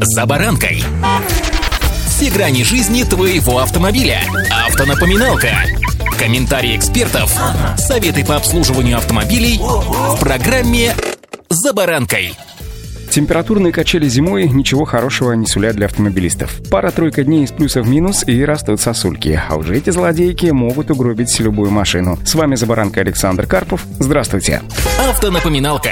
«За баранкой». Все грани жизни твоего автомобиля. Автонапоминалка. Комментарии экспертов. Советы по обслуживанию автомобилей в программе «За баранкой». Температурные качели зимой ничего хорошего не сулят для автомобилистов. Пара-тройка дней из плюса в минус и растут сосульки. А уже эти злодейки могут угробить любую машину. С вами «За баранкой» Александр Карпов. Здравствуйте. Автонапоминалка.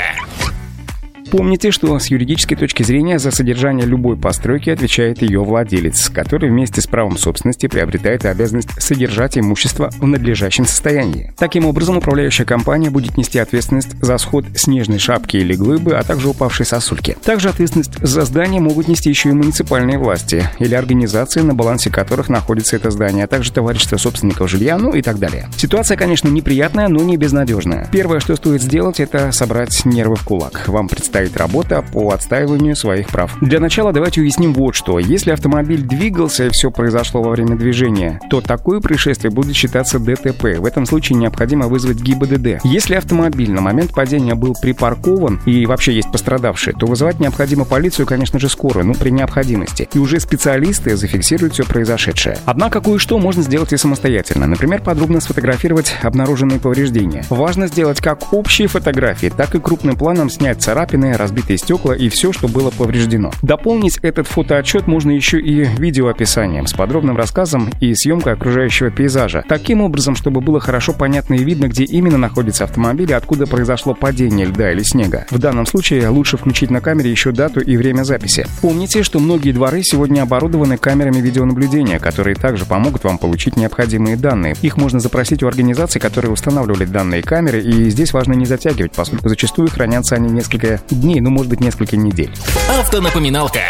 Помните, что с юридической точки зрения за содержание любой постройки отвечает ее владелец, который вместе с правом собственности приобретает обязанность содержать имущество в надлежащем состоянии. Таким образом, управляющая компания будет нести ответственность за сход снежной шапки или глыбы, а также упавшей сосульки. Также ответственность за здание могут нести еще и муниципальные власти или организации, на балансе которых находится это здание, а также товарищество собственников жилья, ну и так далее. Ситуация, конечно, неприятная, но не безнадежная. Первое, что стоит сделать, это собрать нервы в кулак. Вам предстоит предстоит работа по отстаиванию своих прав. Для начала давайте уясним вот что. Если автомобиль двигался и все произошло во время движения, то такое происшествие будет считаться ДТП. В этом случае необходимо вызвать ГИБДД. Если автомобиль на момент падения был припаркован и вообще есть пострадавшие, то вызывать необходимо полицию, конечно же, скоро, ну при необходимости. И уже специалисты зафиксируют все произошедшее. Однако кое-что можно сделать и самостоятельно. Например, подробно сфотографировать обнаруженные повреждения. Важно сделать как общие фотографии, так и крупным планом снять царапины, разбитые стекла и все, что было повреждено. Дополнить этот фотоотчет можно еще и видеоописанием с подробным рассказом и съемкой окружающего пейзажа. Таким образом, чтобы было хорошо понятно и видно, где именно находится автомобиль и откуда произошло падение льда или снега. В данном случае лучше включить на камере еще дату и время записи. Помните, что многие дворы сегодня оборудованы камерами видеонаблюдения, которые также помогут вам получить необходимые данные. Их можно запросить у организаций, которые устанавливали данные камеры, и здесь важно не затягивать, поскольку зачастую хранятся они несколько дней, ну, может быть, несколько недель. Автонапоминалка.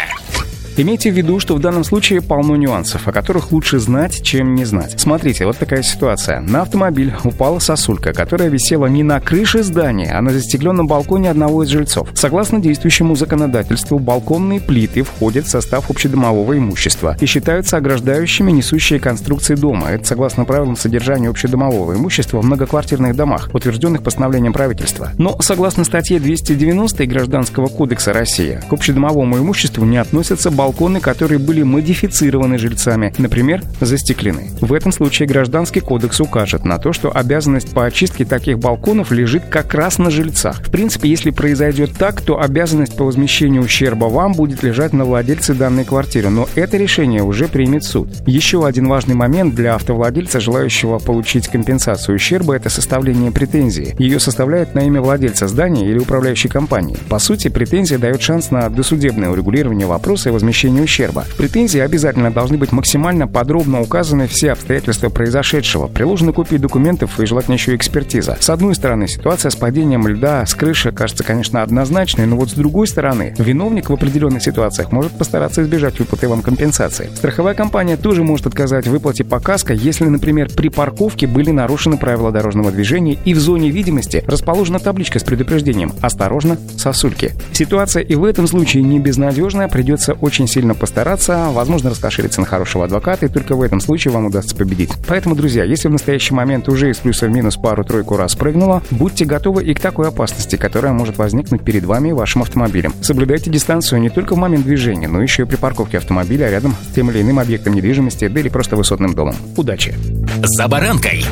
Имейте в виду, что в данном случае полно нюансов, о которых лучше знать, чем не знать. Смотрите, вот такая ситуация. На автомобиль упала сосулька, которая висела не на крыше здания, а на застекленном балконе одного из жильцов. Согласно действующему законодательству, балконные плиты входят в состав общедомового имущества и считаются ограждающими несущие конструкции дома. Это согласно правилам содержания общедомового имущества в многоквартирных домах, утвержденных постановлением правительства. Но согласно статье 290 Гражданского кодекса России, к общедомовому имуществу не относятся балконы балконы, которые были модифицированы жильцами, например, застеклены. В этом случае Гражданский кодекс укажет на то, что обязанность по очистке таких балконов лежит как раз на жильцах. В принципе, если произойдет так, то обязанность по возмещению ущерба вам будет лежать на владельце данной квартиры, но это решение уже примет суд. Еще один важный момент для автовладельца, желающего получить компенсацию ущерба, это составление претензии. Ее составляют на имя владельца здания или управляющей компании. По сути, претензия дает шанс на досудебное урегулирование вопроса и возмещение возмещения ущерба. В претензии обязательно должны быть максимально подробно указаны все обстоятельства произошедшего, приложены копии документов и желательно еще экспертиза. С одной стороны, ситуация с падением льда с крыши кажется, конечно, однозначной, но вот с другой стороны, виновник в определенных ситуациях может постараться избежать выплаты вам компенсации. Страховая компания тоже может отказать в выплате по каско, если, например, при парковке были нарушены правила дорожного движения и в зоне видимости расположена табличка с предупреждением «Осторожно, сосульки». Ситуация и в этом случае не безнадежная, придется очень очень сильно постараться, возможно, раскошелиться на хорошего адвоката, и только в этом случае вам удастся победить. Поэтому, друзья, если в настоящий момент уже из плюса в минус пару-тройку раз прыгнуло, будьте готовы и к такой опасности, которая может возникнуть перед вами и вашим автомобилем. Соблюдайте дистанцию не только в момент движения, но еще и при парковке автомобиля рядом с тем или иным объектом недвижимости, да или просто высотным домом. Удачи! За баранкой!